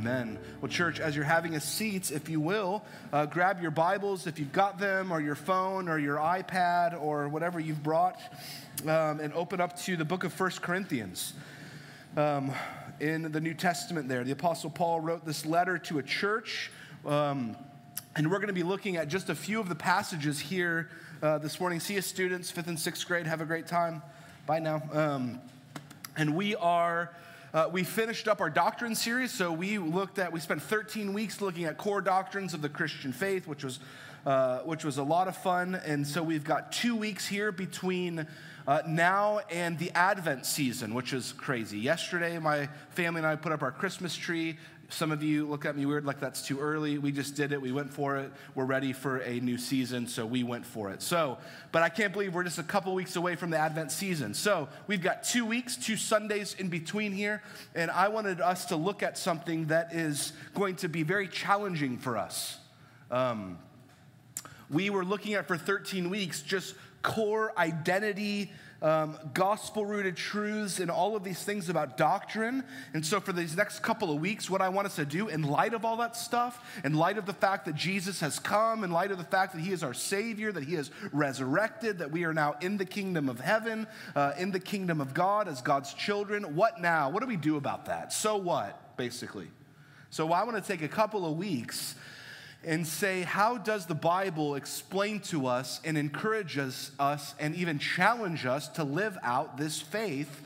Amen. Well, church, as you're having a seat, if you will, uh, grab your Bibles if you've got them, or your phone, or your iPad, or whatever you've brought, um, and open up to the book of First Corinthians. Um, in the New Testament, there, the Apostle Paul wrote this letter to a church. Um, and we're going to be looking at just a few of the passages here uh, this morning. See you, students, fifth and sixth grade. Have a great time. Bye now. Um, and we are uh, we finished up our doctrine series, so we looked at, we spent 13 weeks looking at core doctrines of the Christian faith, which was, uh, which was a lot of fun. And so we've got two weeks here between uh, now and the Advent season, which is crazy. Yesterday, my family and I put up our Christmas tree. Some of you look at me weird like that's too early. We just did it. We went for it. We're ready for a new season, so we went for it. So, but I can't believe we're just a couple weeks away from the Advent season. So, we've got two weeks, two Sundays in between here, and I wanted us to look at something that is going to be very challenging for us. Um, we were looking at for 13 weeks just core identity um, gospel rooted truths and all of these things about doctrine. And so, for these next couple of weeks, what I want us to do, in light of all that stuff, in light of the fact that Jesus has come, in light of the fact that he is our Savior, that he is resurrected, that we are now in the kingdom of heaven, uh, in the kingdom of God as God's children, what now? What do we do about that? So what, basically? So, I want to take a couple of weeks and say, how does the Bible explain to us and encourages us and even challenge us to live out this faith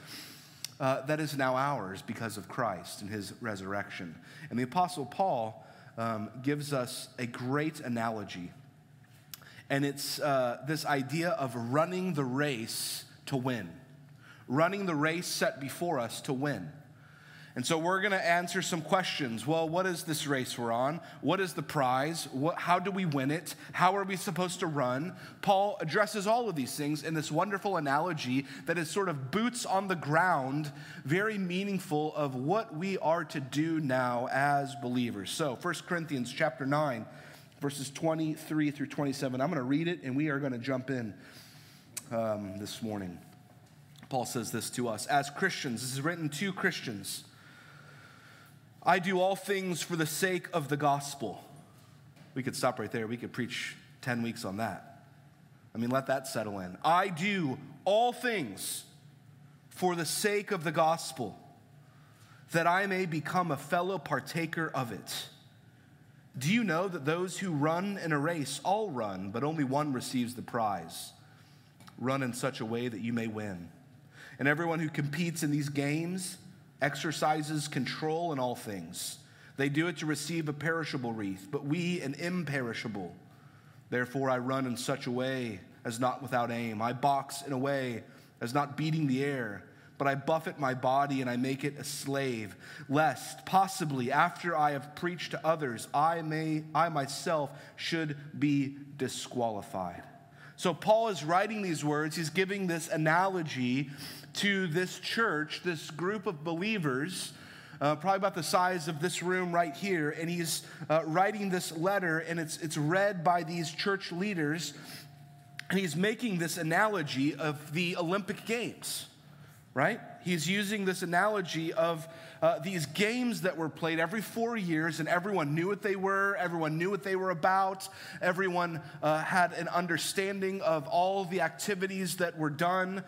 uh, that is now ours because of Christ and his resurrection? And the Apostle Paul um, gives us a great analogy. And it's uh, this idea of running the race to win, running the race set before us to win. And so we're going to answer some questions. Well, what is this race we're on? What is the prize? What, how do we win it? How are we supposed to run? Paul addresses all of these things in this wonderful analogy that is sort of boots on the ground, very meaningful of what we are to do now as believers. So, 1 Corinthians chapter 9, verses 23 through 27. I'm going to read it and we are going to jump in um, this morning. Paul says this to us as Christians. This is written to Christians. I do all things for the sake of the gospel. We could stop right there. We could preach 10 weeks on that. I mean, let that settle in. I do all things for the sake of the gospel, that I may become a fellow partaker of it. Do you know that those who run in a race all run, but only one receives the prize? Run in such a way that you may win. And everyone who competes in these games, exercises control in all things. They do it to receive a perishable wreath, but we an imperishable. Therefore, I run in such a way as not without aim. I box in a way as not beating the air, but I buffet my body and I make it a slave, lest possibly after I have preached to others, I may I myself should be disqualified. So Paul is writing these words, he's giving this analogy to this church, this group of believers, uh, probably about the size of this room right here. And he's uh, writing this letter, and it's, it's read by these church leaders. And he's making this analogy of the Olympic Games, right? He's using this analogy of uh, these games that were played every four years, and everyone knew what they were, everyone knew what they were about, everyone uh, had an understanding of all the activities that were done.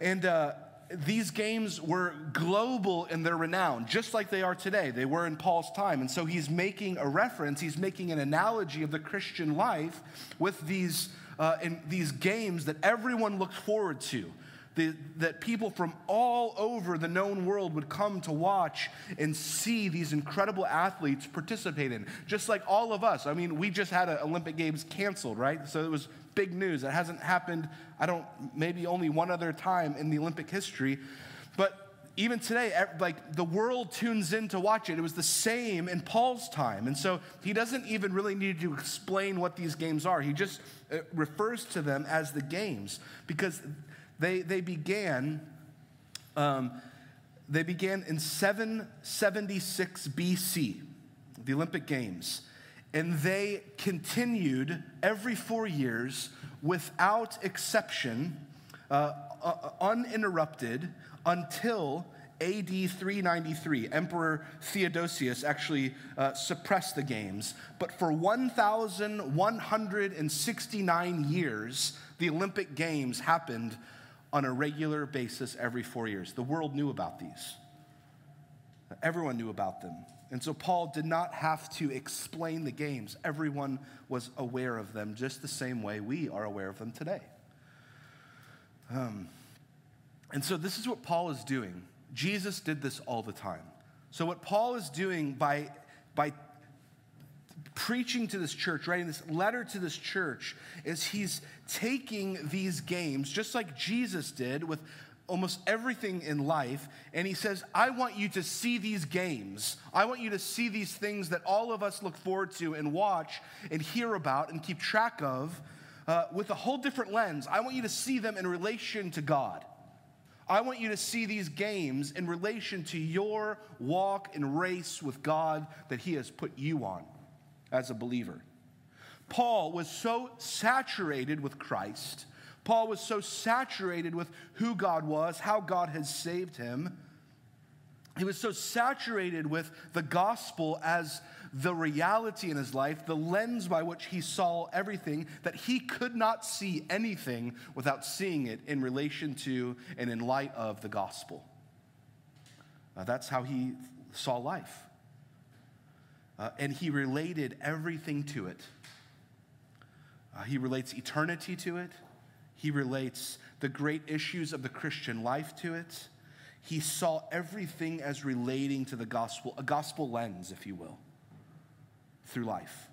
And uh, these games were global in their renown, just like they are today. They were in Paul's time. And so he's making a reference, he's making an analogy of the Christian life with these, uh, in these games that everyone looked forward to. The, that people from all over the known world would come to watch and see these incredible athletes participate in. Just like all of us. I mean, we just had an Olympic Games canceled, right? So it was big news. It hasn't happened, I don't, maybe only one other time in the Olympic history. But even today, like the world tunes in to watch it. It was the same in Paul's time. And so he doesn't even really need to explain what these games are. He just uh, refers to them as the games because they, they began. Um, they began in 776 BC, the Olympic Games and they continued every four years without exception, uh, uh, uninterrupted, until AD 393, Emperor Theodosius actually uh, suppressed the games. But for 1,169 years, the Olympic Games happened on a regular basis every four years. The world knew about these, everyone knew about them. And so Paul did not have to explain the games. Everyone was aware of them just the same way we are aware of them today. Um, and so this is what Paul is doing. Jesus did this all the time. So what Paul is doing by, by preaching to this church, writing this letter to this church, is he's taking these games, just like Jesus did with almost everything in life. And he says, I want you to see these games. I want you to see these things that all of us look forward to and watch and hear about and keep track of uh, with a whole different lens. I want you to see them in relation to God. I want you to see these games in relation to your walk and race with God that He has put you on as a believer. Paul was so saturated with Christ Paul was so saturated with who God was, how God had saved him. He was so saturated with the gospel as the reality in his life, the lens by which he saw everything, that he could not see anything without seeing it in relation to and in light of the gospel. That's how he saw life. Uh, and he related everything to it. Uh, he relates eternity to it. He relates the great issues of the Christian life to it. He saw everything as relating to the gospel, a gospel lens, if you will, through life.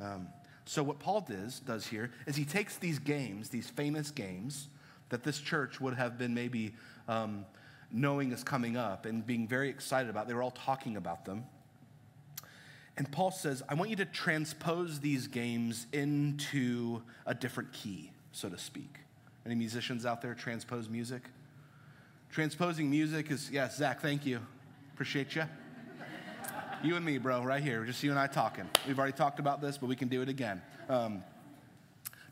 Um, so, what Paul does, does here is he takes these games, these famous games that this church would have been maybe um, knowing is coming up and being very excited about. They were all talking about them. And Paul says, I want you to transpose these games into a different key so to speak. Any musicians out there transpose music? Transposing music is, yes, Zach, thank you. Appreciate you. You and me, bro, right here. Just you and I talking. We've already talked about this, but we can do it again. Um,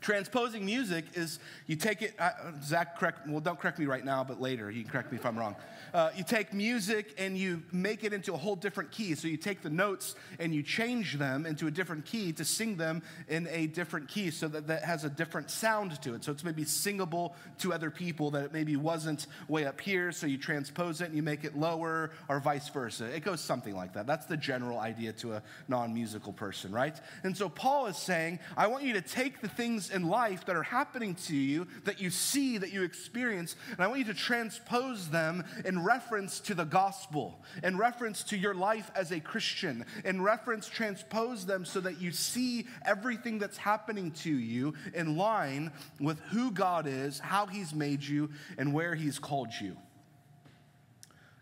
transposing music is you take it, uh, Zach, correct, well, don't correct me right now, but later. You can correct me if I'm wrong. Uh, you take music and you make it into a whole different key. So you take the notes and you change them into a different key to sing them in a different key so that that has a different sound to it. So it's maybe singable to other people that it maybe wasn't way up here. So you transpose it and you make it lower or vice versa. It goes something like that. That's the general idea to a non musical person, right? And so Paul is saying, I want you to take the things in life that are happening to you, that you see, that you experience, and I want you to transpose them in reference to the gospel, in reference to your life as a Christian, in reference, transpose them so that you see everything that's happening to you in line with who God is, how He's made you, and where He's called you.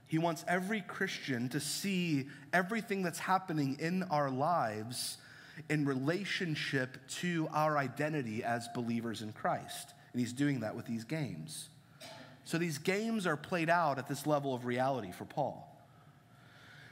He wants every Christian to see everything that's happening in our lives in relationship to our identity as believers in Christ. And he's doing that with these games. So these games are played out at this level of reality for Paul.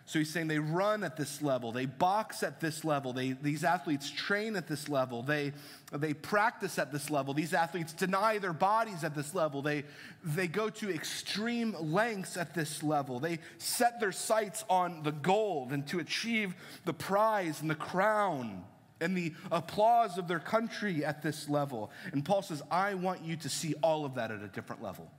So he's saying they run at this level, they box at this level, they, these athletes train at this level, they, they practice at this level, these athletes deny their bodies at this level, they, they go to extreme lengths at this level, they set their sights on the gold and to achieve the prize and the crown and the applause of their country at this level. And Paul says, I want you to see all of that at a different level.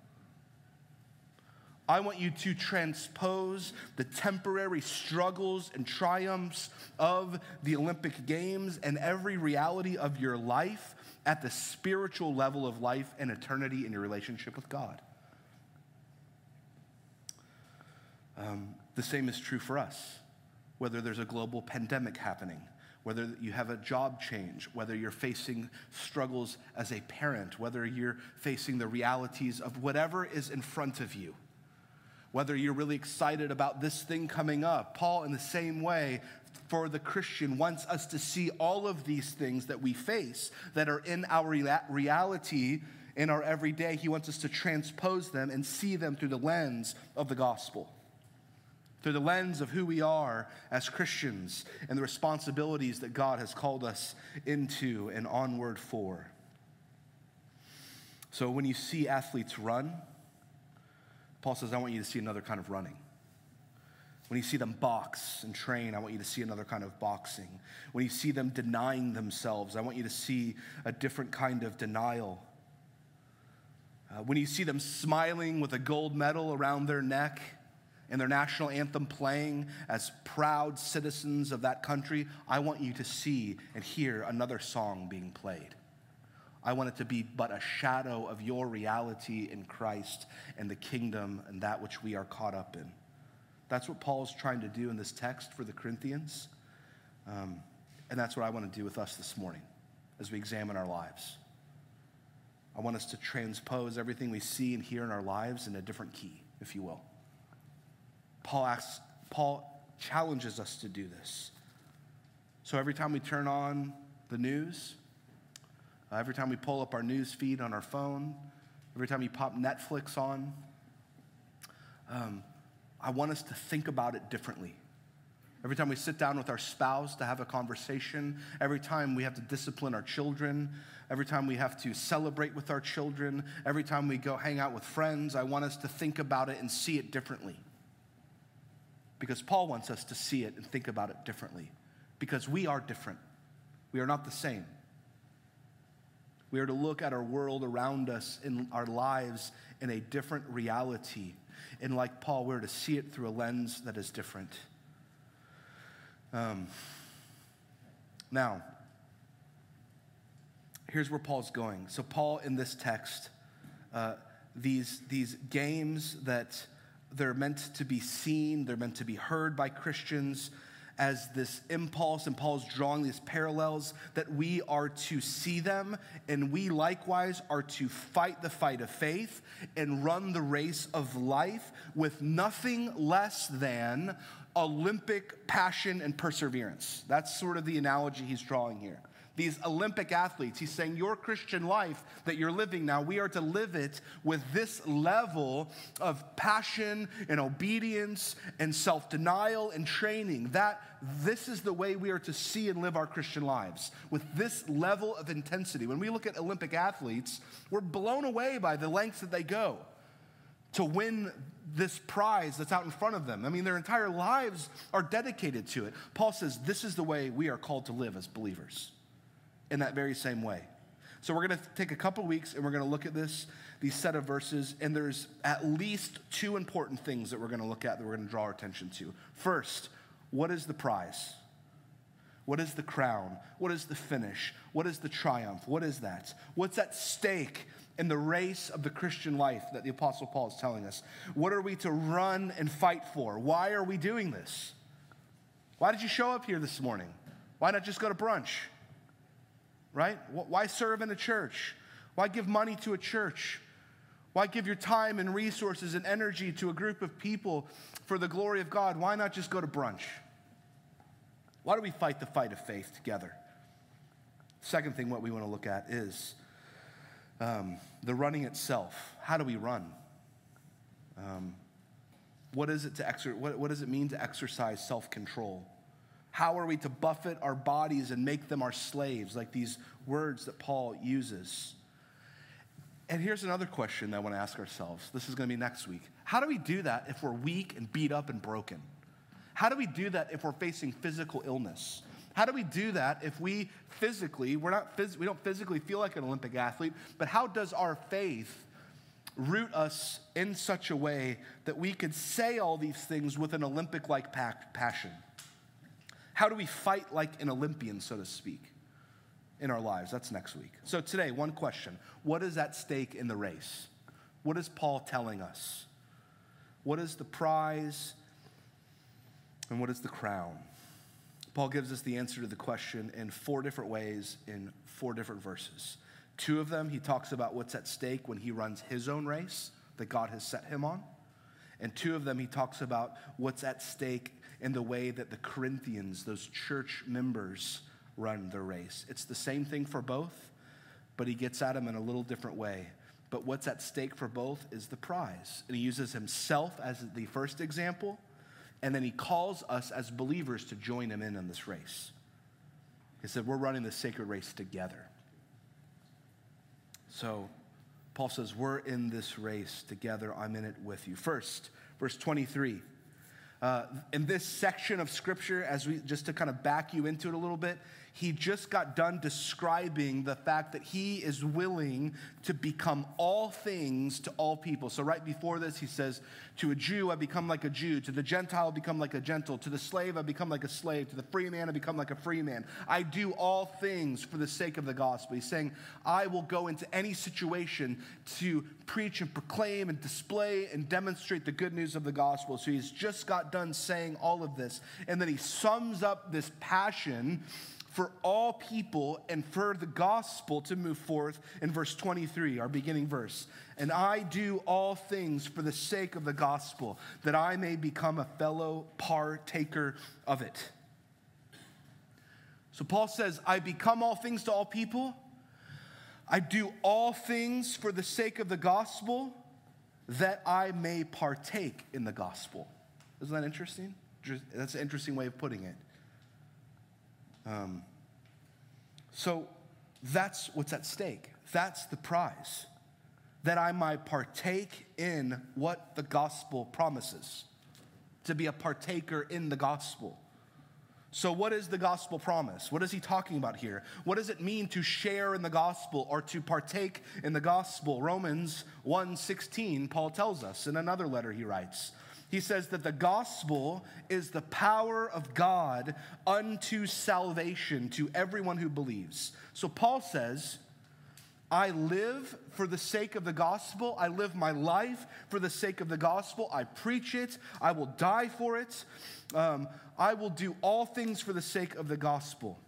I want you to transpose the temporary struggles and triumphs of the Olympic Games and every reality of your life at the spiritual level of life and eternity in your relationship with God. Um, the same is true for us, whether there's a global pandemic happening, whether you have a job change, whether you're facing struggles as a parent, whether you're facing the realities of whatever is in front of you whether you're really excited about this thing coming up. Paul, in the same way, for the Christian, wants us to see all of these things that we face that are in our reality in our everyday. He wants us to transpose them and see them through the lens of the gospel, through the lens of who we are as Christians and the responsibilities that God has called us into and onward for. So when you see athletes run, Paul says, I want you to see another kind of running. When you see them box and train, I want you to see another kind of boxing. When you see them denying themselves, I want you to see a different kind of denial. Uh, when you see them smiling with a gold medal around their neck and their national anthem playing as proud citizens of that country, I want you to see and hear another song being played. I want it to be but a shadow of your reality in Christ and the kingdom and that which we are caught up in. That's what Paul is trying to do in this text for the Corinthians. Um, and that's what I want to do with us this morning as we examine our lives. I want us to transpose everything we see and hear in our lives in a different key, if you will. Paul asks, Paul challenges us to do this. So every time we turn on the news, uh, every time we pull up our news feed on our phone, every time we pop Netflix on, um, I want us to think about it differently. Every time we sit down with our spouse to have a conversation, every time we have to discipline our children, every time we have to celebrate with our children, every time we go hang out with friends, I want us to think about it and see it differently. Because Paul wants us to see it and think about it differently. Because we are different, we are not the same. We are to look at our world around us in our lives in a different reality. And like Paul, we're to see it through a lens that is different. Um, now, here's where Paul's going. So, Paul, in this text, uh, these, these games that they're meant to be seen, they're meant to be heard by Christians as this impulse, and Paul's drawing these parallels that we are to see them, and we likewise are to fight the fight of faith and run the race of life with nothing less than Olympic passion and perseverance. That's sort of the analogy he's drawing here. These Olympic athletes, he's saying, Your Christian life that you're living now, we are to live it with this level of passion and obedience and self denial and training. That this is the way we are to see and live our Christian lives with this level of intensity. When we look at Olympic athletes, we're blown away by the lengths that they go to win this prize that's out in front of them. I mean, their entire lives are dedicated to it. Paul says this is the way we are called to live as believers in that very same way. So we're going to take a couple weeks and we're going to look at this, these set of verses, and there's at least two important things that we're going to look at that we're going to draw our attention to. First, what is the prize? What is the crown? What is the finish? What is the triumph? What is that? What's at stake in the race of the Christian life that the Apostle Paul is telling us? What are we to run and fight for? Why are we doing this? Why did you show up here this morning? Why not just go to brunch? Right? Why serve in a church? Why give money to a church? Why give your time and resources and energy to a group of people for the glory of God? Why not just go to brunch? Why do we fight the fight of faith together? Second thing, what we want to look at is um, the running itself. How do we run? Um, what, is it to exer- what, what does it mean to exercise self control? How are we to buffet our bodies and make them our slaves, like these words that Paul uses? And here's another question that I want to ask ourselves. This is going to be next week. How do we do that if we're weak and beat up and broken? How do we do that if we're facing physical illness? How do we do that if we physically, we're not phys- we don't physically feel like an Olympic athlete, but how does our faith root us in such a way that we could say all these things with an Olympic like passion? How do we fight like an Olympian, so to speak, in our lives? That's next week. So today, one question What is at stake in the race? What is Paul telling us? What is the prize and what is the crown? Paul gives us the answer to the question in four different ways in four different verses. Two of them, he talks about what's at stake when he runs his own race that God has set him on. And two of them, he talks about what's at stake in the way that the Corinthians, those church members, run their race. It's the same thing for both, but he gets at them in a little different way. But what's at stake for both is the prize. And he uses himself as the first example and then he calls us as believers to join him in on this race. He said, We're running the sacred race together. So Paul says, We're in this race together. I'm in it with you. First, verse 23. Uh, in this section of scripture, as we just to kind of back you into it a little bit, he just got done describing the fact that he is willing to become all things to all people. So, right before this, he says, To a Jew, I become like a Jew. To the Gentile, I become like a Gentile. To the slave, I become like a slave. To the free man, I become like a free man. I do all things for the sake of the gospel. He's saying, I will go into any situation to preach and proclaim and display and demonstrate the good news of the gospel. So, he's just got done saying all of this. And then he sums up this passion for all people and for the gospel to move forth in verse 23, our beginning verse. And I do all things for the sake of the gospel, that I may become a fellow partaker of it. So Paul says, I become all things to all people. I do all things for the sake of the gospel, that I may partake in the gospel. Isn't that interesting? That's an interesting way of putting it. Um, so that's what's at stake. That's the prize. That I might partake in what the gospel promises, to be a partaker in the gospel. So, what is the gospel promise? What is he talking about here? What does it mean to share in the gospel or to partake in the gospel? Romans 1:16, Paul tells us in another letter he writes. He says that the gospel is the power of God unto salvation to everyone who believes. So Paul says, I live for the sake of the gospel. I live my life for the sake of the gospel. I preach it. I will die for it. Um, I will do all things for the sake of the gospel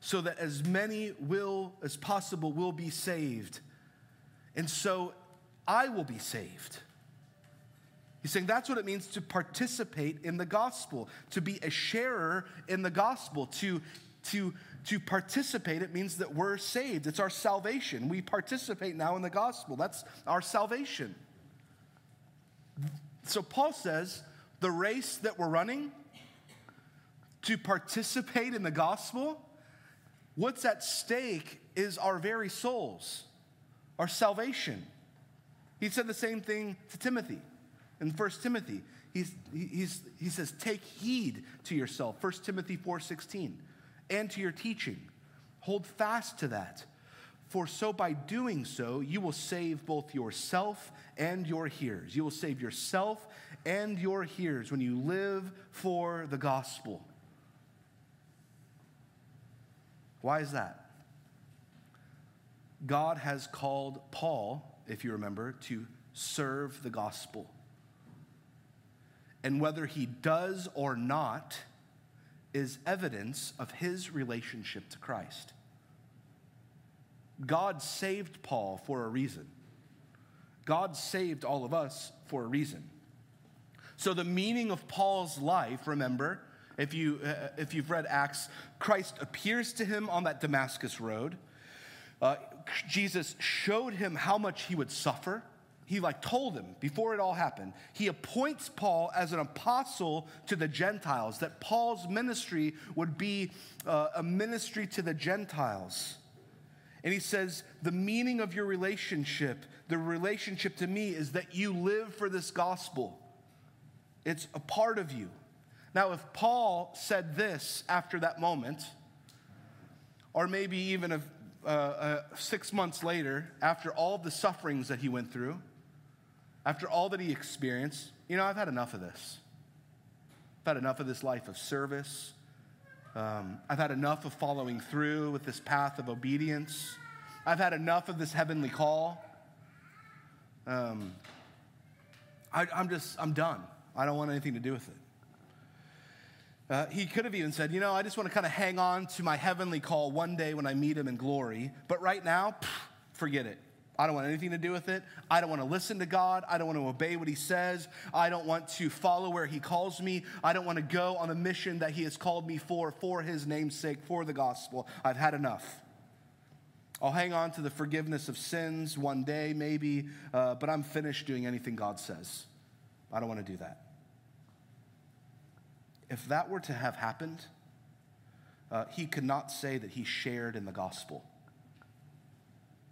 so that as many will as possible will be saved. And so I will be saved. He's saying that's what it means to participate in the gospel, to be a sharer in the gospel, to, to, to participate. It means that we're saved. It's our salvation. We participate now in the gospel. That's our salvation. So Paul says the race that we're running to participate in the gospel, what's at stake is our very souls, our salvation. He said the same thing to Timothy in 1 Timothy. He's, he's, he says, take heed to yourself, 1 Timothy 4.16, and to your teaching. Hold fast to that. For so by doing so, you will save both yourself and your hearers. You will save yourself and your hearers when you live for the gospel. Why is that? God has called Paul, if you remember, to serve the gospel and whether he does or not is evidence of his relationship to Christ. God saved Paul for a reason. God saved all of us for a reason. So, the meaning of Paul's life, remember, if, you, uh, if you've read Acts, Christ appears to him on that Damascus road. Uh, Jesus showed him how much he would suffer he like told him before it all happened. He appoints paul as an apostle to the gentiles that paul's ministry would be uh, a ministry to the gentiles. And he says the meaning of your relationship the relationship to me is that you live for this gospel. It's a part of you. Now if paul said this after that moment or maybe even uh, uh, six months later after all the sufferings that he went through after all that he experienced, you know, I've had enough of this. I've had enough of this life of service. Um, I've had enough of following through with this path of obedience. I've had enough of this heavenly call. Um, I, am just, I'm done. I don't want anything to do with it. Uh, he could have even said, you know, I just want to kind of hang on to my heavenly call one day when I meet him in glory. But right now, pff, forget it. I don't want anything to do with it. I don't want to listen to God. I don't want to obey what He says. I don't want to follow where He calls me. I don't want to go on the mission that He has called me for, for His name's sake, for the gospel. I've had enough. I'll hang on to the forgiveness of sins one day, maybe, uh, but I'm finished doing anything God says. I don't want to do that. If that were to have happened, uh, he could not say that he shared in the gospel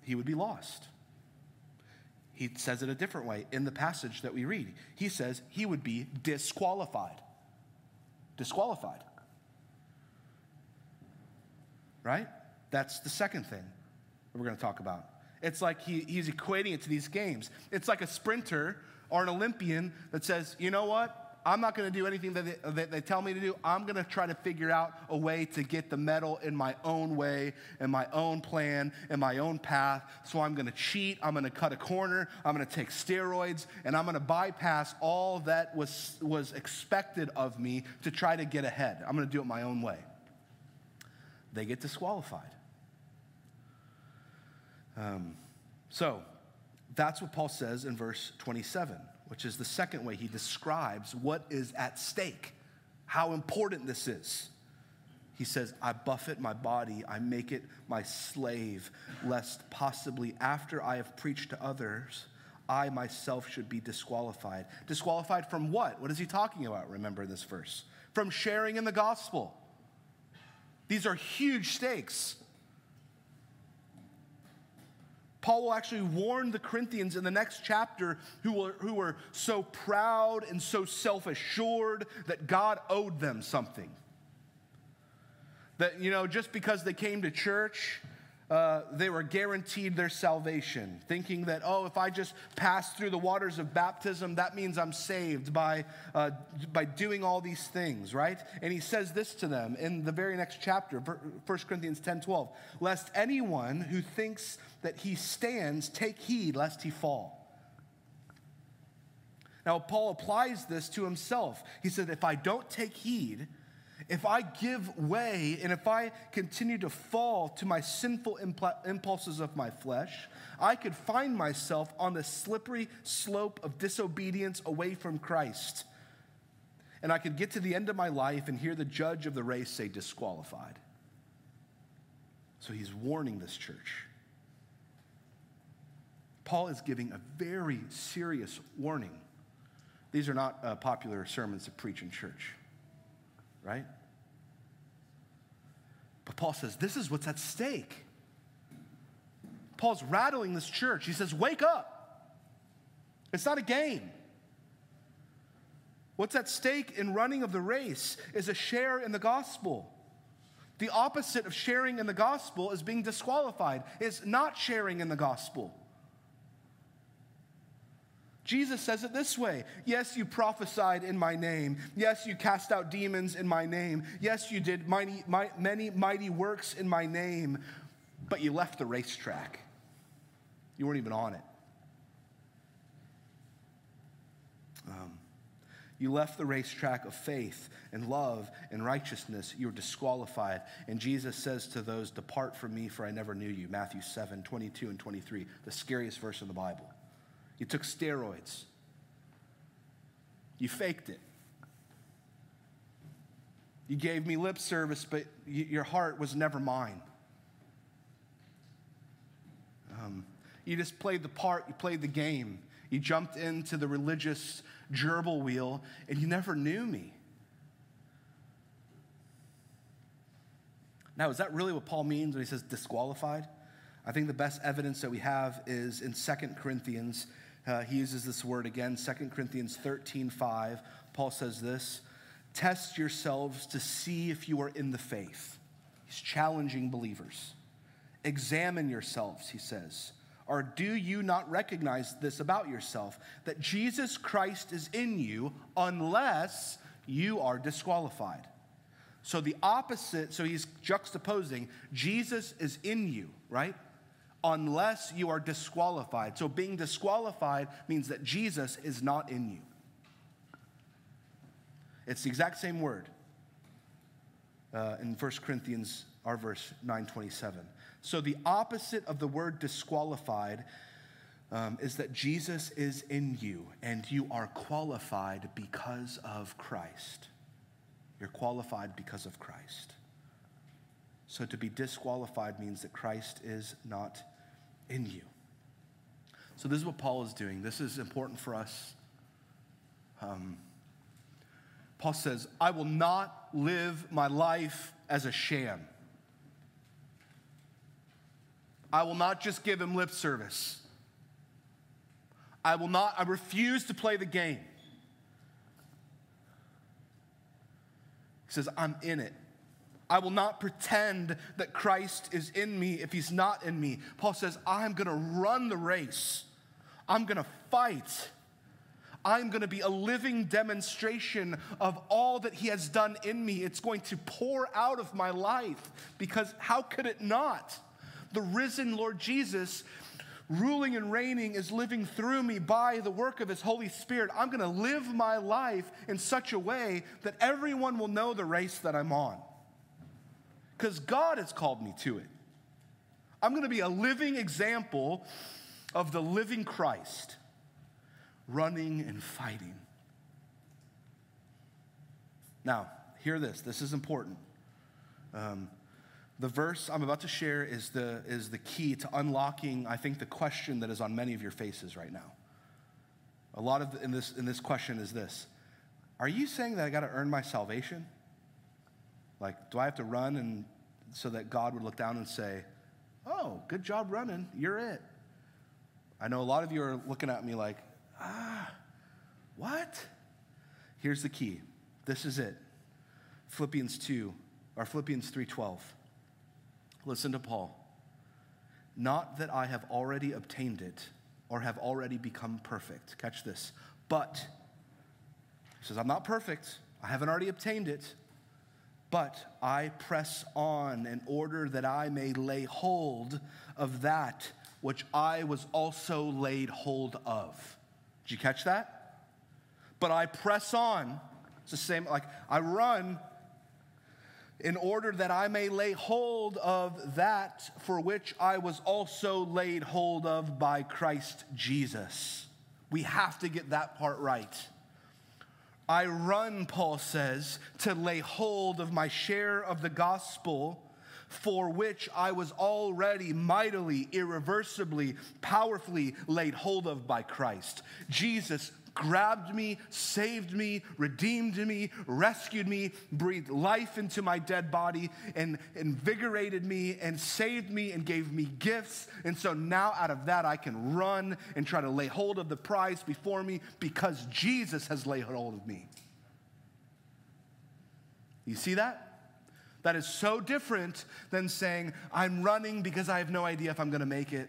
he would be lost. He says it a different way in the passage that we read. He says he would be disqualified. Disqualified. Right? That's the second thing that we're going to talk about. It's like he, he's equating it to these games. It's like a sprinter or an Olympian that says, you know what? I'm not going to do anything that they, that they, tell me to do. I'm going to try to figure out a way to get the medal in my own way, in my own plan, in my own path. So I'm going to cheat. I'm going to cut a corner. I'm going to take steroids, and I'm going to bypass all that was, was expected of me to try to get ahead. I'm going to do it my own way. They get disqualified. Um, so that's what Paul says in verse 27 which is the second way he describes what is at stake, how important this is. He says, I buffet my body, I make it my slave, lest possibly after I have preached to others, I myself should be disqualified. Disqualified from what? What is he talking about, remember this verse? From sharing in the gospel. These are huge stakes. Paul will actually warn the Corinthians in the next chapter who were, who were so proud and so self assured that God owed them something. That, you know, just because they came to church, uh, they were guaranteed their salvation, thinking that, oh, if I just pass through the waters of baptism, that means I'm saved by, uh, by doing all these things, right? And he says this to them in the very next chapter, 1 Corinthians 10 12, lest anyone who thinks that he stands take heed lest he fall. Now, Paul applies this to himself. He said, if I don't take heed, if I give way and if I continue to fall to my sinful impulses of my flesh, I could find myself on the slippery slope of disobedience away from Christ. And I could get to the end of my life and hear the judge of the race say, disqualified. So he's warning this church. Paul is giving a very serious warning. These are not uh, popular sermons to preach in church right? But Paul says, this is what's at stake. Paul's rattling this church. He says, wake up. It's not a game. What's at stake in running of the race is a share in the gospel. The opposite of sharing in the gospel is being disqualified, is not sharing in the gospel. Jesus says it this way Yes, you prophesied in my name. Yes, you cast out demons in my name. Yes, you did mighty, many mighty works in my name, but you left the racetrack. You weren't even on it. Um, you left the racetrack of faith and love and righteousness. You were disqualified. And Jesus says to those, Depart from me, for I never knew you. Matthew 7 22 and 23, the scariest verse in the Bible. You took steroids. You faked it. You gave me lip service, but your heart was never mine. Um, you just played the part, you played the game. You jumped into the religious gerbil wheel, and you never knew me. Now, is that really what Paul means when he says disqualified? I think the best evidence that we have is in 2 Corinthians uh, he uses this word again, 2 Corinthians 13 5. Paul says this Test yourselves to see if you are in the faith. He's challenging believers. Examine yourselves, he says. Or do you not recognize this about yourself, that Jesus Christ is in you unless you are disqualified? So the opposite, so he's juxtaposing Jesus is in you, right? Unless you are disqualified. So being disqualified means that Jesus is not in you. It's the exact same word uh, in 1 Corinthians, our verse 927. So the opposite of the word disqualified um, is that Jesus is in you and you are qualified because of Christ. You're qualified because of Christ. So to be disqualified means that Christ is not in you. So, this is what Paul is doing. This is important for us. Um, Paul says, I will not live my life as a sham. I will not just give him lip service. I will not, I refuse to play the game. He says, I'm in it. I will not pretend that Christ is in me if he's not in me. Paul says, I'm going to run the race. I'm going to fight. I'm going to be a living demonstration of all that he has done in me. It's going to pour out of my life because how could it not? The risen Lord Jesus ruling and reigning is living through me by the work of his Holy Spirit. I'm going to live my life in such a way that everyone will know the race that I'm on because God has called me to it. I'm going to be a living example of the living Christ, running and fighting. Now, hear this. This is important. Um, the verse I'm about to share is the, is the key to unlocking, I think, the question that is on many of your faces right now. A lot of the, in, this, in this question is this Are you saying that I got to earn my salvation? Like, do I have to run and so that God would look down and say, Oh, good job running. You're it. I know a lot of you are looking at me like, Ah, what? Here's the key. This is it. Philippians 2 or Philippians 3:12. Listen to Paul. Not that I have already obtained it or have already become perfect. Catch this. But he says, I'm not perfect. I haven't already obtained it but I press on in order that I may lay hold of that which I was also laid hold of. Did you catch that? But I press on. It's the same, like I run in order that I may lay hold of that for which I was also laid hold of by Christ Jesus. We have to get that part right. I run, Paul says, to lay hold of my share of the gospel for which I was already mightily, irreversibly, powerfully laid hold of by Christ. Jesus grabbed me, saved me, redeemed me, rescued me, breathed life into my dead body, and invigorated me, and saved me, and gave me gifts. And so now, out of that, I can run and try to lay hold of the prize before me because Jesus has laid hold of me. You see that? That is so different than saying, I'm running because I have no idea if I'm going to make it.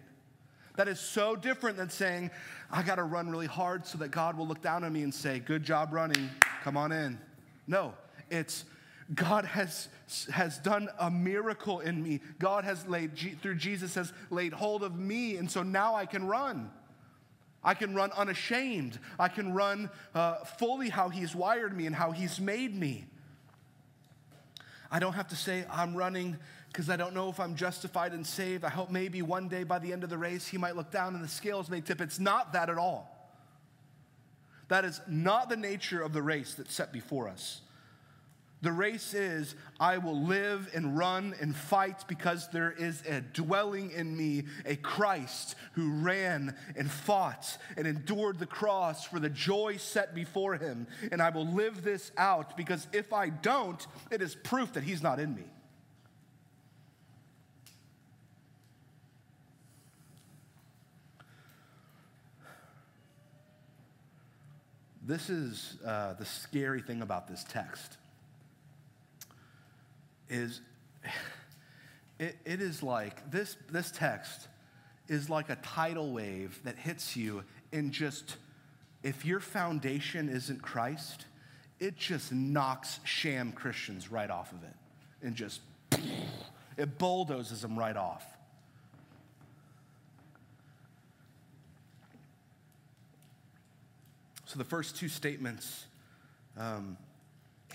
That is so different than saying, I got to run really hard so that God will look down on me and say, Good job running, come on in. No, it's God has, has done a miracle in me. God has laid, through Jesus, has laid hold of me, and so now I can run. I can run unashamed. I can run uh, fully how He's wired me and how He's made me. I don't have to say, I'm running because I don't know if I'm justified and saved. I hope maybe one day by the end of the race, he might look down and the scales may tip. It's not that at all. That is not the nature of the race that's set before us. The race is I will live and run and fight because there is a dwelling in me, a Christ who ran and fought and endured the cross for the joy set before him. And I will live this out because if I don't, it is proof that he's not in me. This is uh, the scary thing about this text is it, it is like this, this text is like a tidal wave that hits you and just if your foundation isn't Christ, it just knocks sham Christians right off of it and just it bulldozes them right off. So the first two statements um,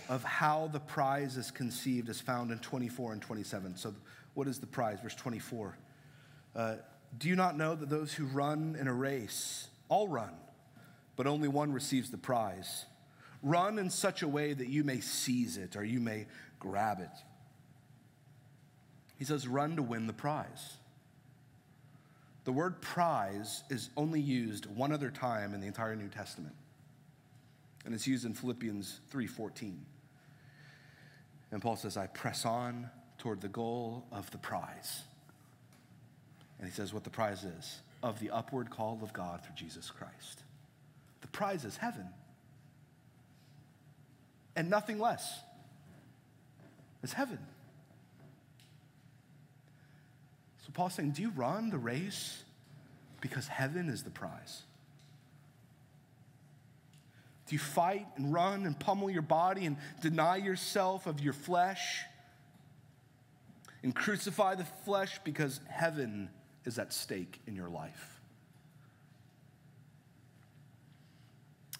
of how the prize is conceived is found in 24 and 27. So, what is the prize? Verse 24. Uh, Do you not know that those who run in a race all run, but only one receives the prize? Run in such a way that you may seize it or you may grab it. He says, Run to win the prize. The word prize is only used one other time in the entire New Testament and it's used in Philippians 3:14. And Paul says, "I press on toward the goal of the prize." And he says what the prize is of the upward call of God through Jesus Christ. The prize is heaven and nothing less. It's heaven. So Paul's saying, Do you run the race because heaven is the prize? Do you fight and run and pummel your body and deny yourself of your flesh and crucify the flesh because heaven is at stake in your life?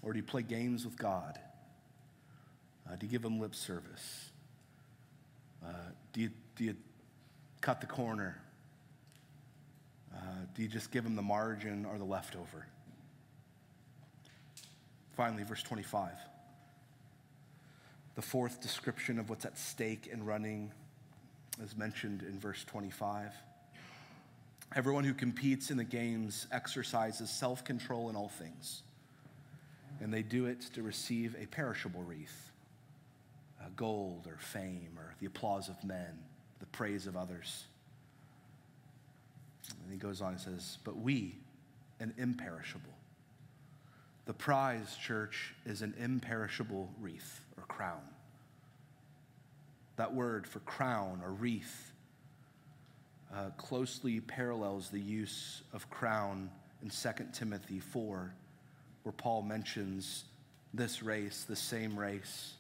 Or do you play games with God? Uh, do you give him lip service? Uh, do, you, do you cut the corner? Uh, do you just give him the margin or the leftover? Finally, verse 25. The fourth description of what's at stake in running is mentioned in verse 25. Everyone who competes in the games exercises self control in all things, and they do it to receive a perishable wreath gold or fame or the applause of men, the praise of others. And he goes on and says, But we, an imperishable. The prize, church, is an imperishable wreath or crown. That word for crown or wreath uh, closely parallels the use of crown in 2 Timothy 4, where Paul mentions this race, the same race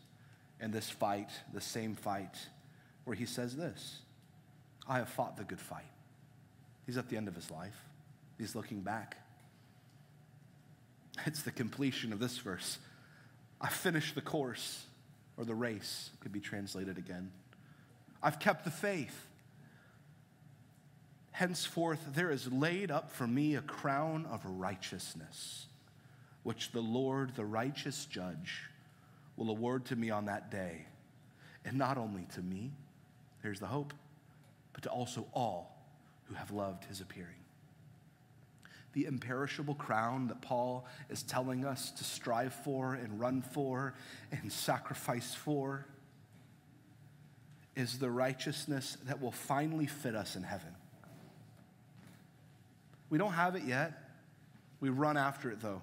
and this fight, the same fight, where he says this I have fought the good fight. He's at the end of his life, he's looking back. It's the completion of this verse. I finished the course, or the race could be translated again. I've kept the faith. Henceforth, there is laid up for me a crown of righteousness, which the Lord, the righteous judge, will award to me on that day. And not only to me, here's the hope, but to also all who have loved his appearing. The imperishable crown that Paul is telling us to strive for and run for and sacrifice for is the righteousness that will finally fit us in heaven. We don't have it yet. We run after it though.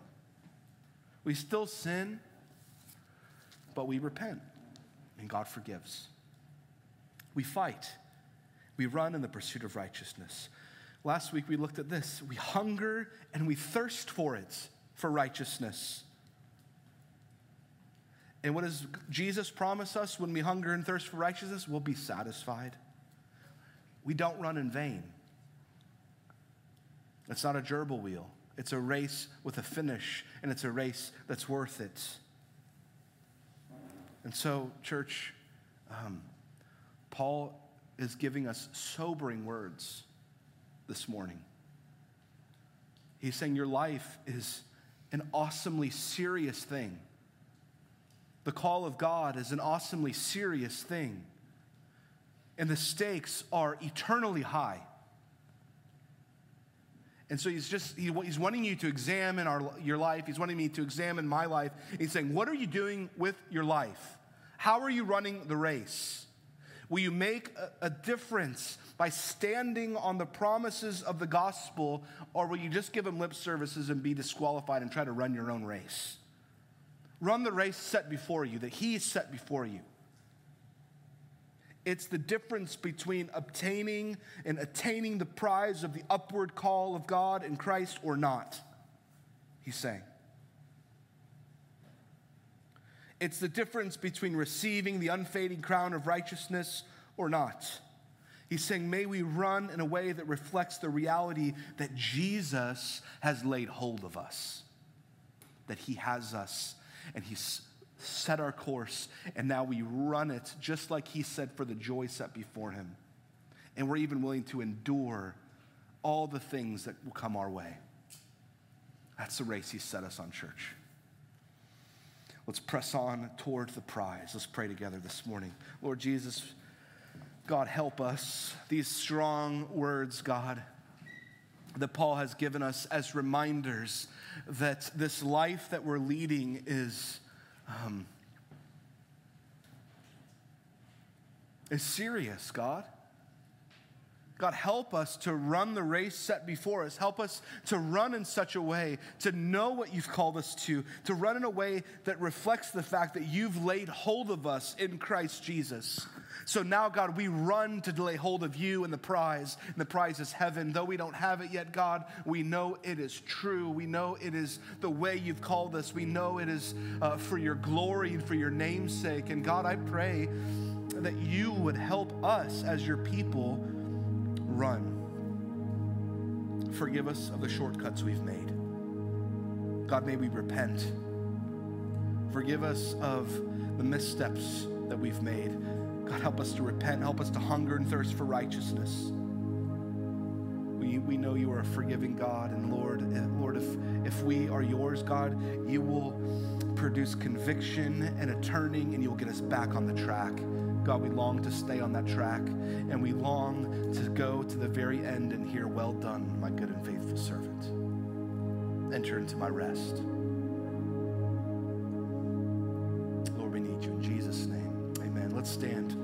We still sin but we repent and God forgives. We fight. We run in the pursuit of righteousness. Last week we looked at this. We hunger and we thirst for it, for righteousness. And what does Jesus promise us when we hunger and thirst for righteousness? We'll be satisfied. We don't run in vain. It's not a gerbil wheel. It's a race with a finish, and it's a race that's worth it. And so, church, um, Paul is giving us sobering words this morning. He's saying your life is an awesomely serious thing. The call of God is an awesomely serious thing. And the stakes are eternally high. And so he's just, he, he's wanting you to examine our, your life. He's wanting me to examine my life. He's saying, What are you doing with your life? How are you running the race? Will you make a, difference by standing on the promises of the gospel, or will you just give them lip services and be disqualified and try to run your own race? Run the race set before you, that He set before you. It's the difference between obtaining and attaining the prize of the upward call of God in Christ or not, he's saying. It's the difference between receiving the unfading crown of righteousness or not. He's saying, may we run in a way that reflects the reality that Jesus has laid hold of us, that he has us, and he's set our course, and now we run it just like he said for the joy set before him. And we're even willing to endure all the things that will come our way. That's the race he set us on, church. Let's press on toward the prize. Let's pray together this morning. Lord Jesus, God, help us. These strong words, God, that Paul has given us as reminders that this life that we're leading is, um, is serious, God. God, help us to run the race set before us. Help us to run in such a way, to know what you've called us to, to run in a way that reflects the fact that you've laid hold of us in Christ Jesus. So now, God, we run to lay hold of you and the prize, and the prize is heaven. Though we don't have it yet, God, we know it is true. We know it is the way you've called us. We know it is uh, for your glory and for your name's sake. And God, I pray that you would help us as your people run. Forgive us of the shortcuts we've made. God, may we repent. Forgive us of the missteps that we've made. God, help us to repent. Help us to hunger and thirst for righteousness. We, we know you are a forgiving God, and Lord, Lord, if, if we are yours, God, you will produce conviction and a turning, and you'll get us back on the track. God, we long to stay on that track, and we long to go to the very end and hear, Well done, my good and faithful servant. Enter into my rest. Lord, we need you in Jesus' name. Amen. Let's stand.